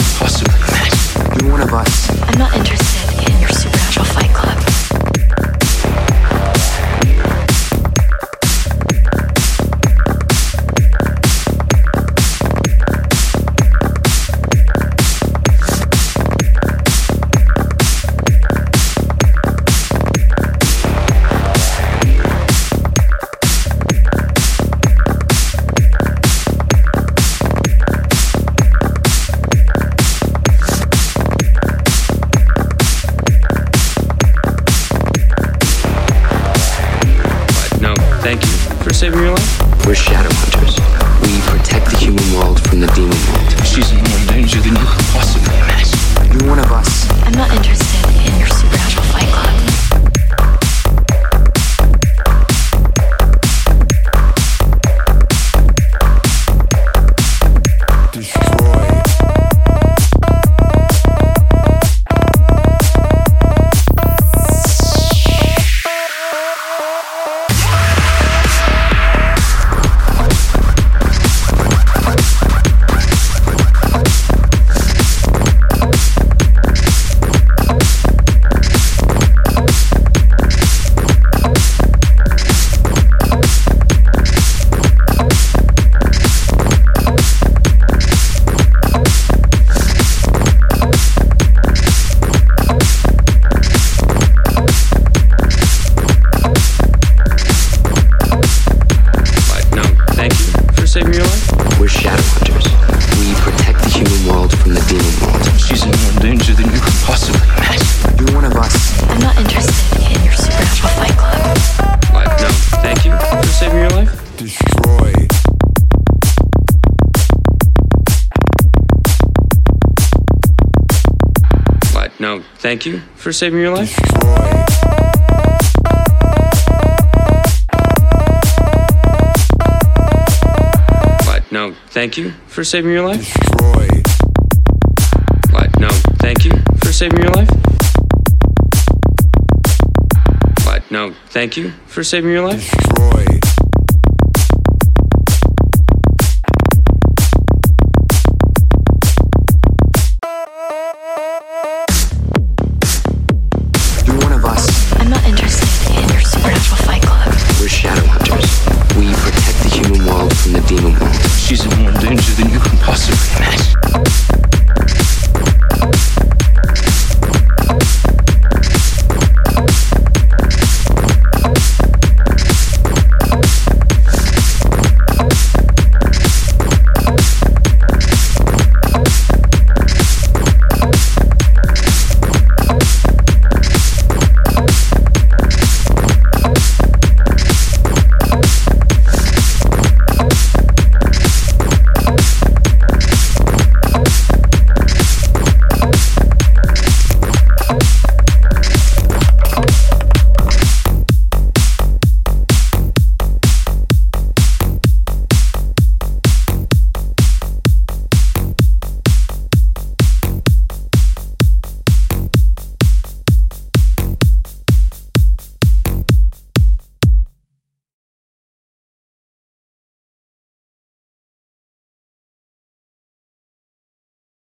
more danger than you could possibly imagine. You're one of us. I'm not interested in your supernatural fight club. Thank you for saving your life. We're Shadowhunters. We protect the human world from the demon world. She's in more danger than you could possibly imagine. You're one of us. No, thank you for saving your life. But no, thank you for saving your life. But no, thank you for saving your life. But no, thank you for saving your life. Destroyed.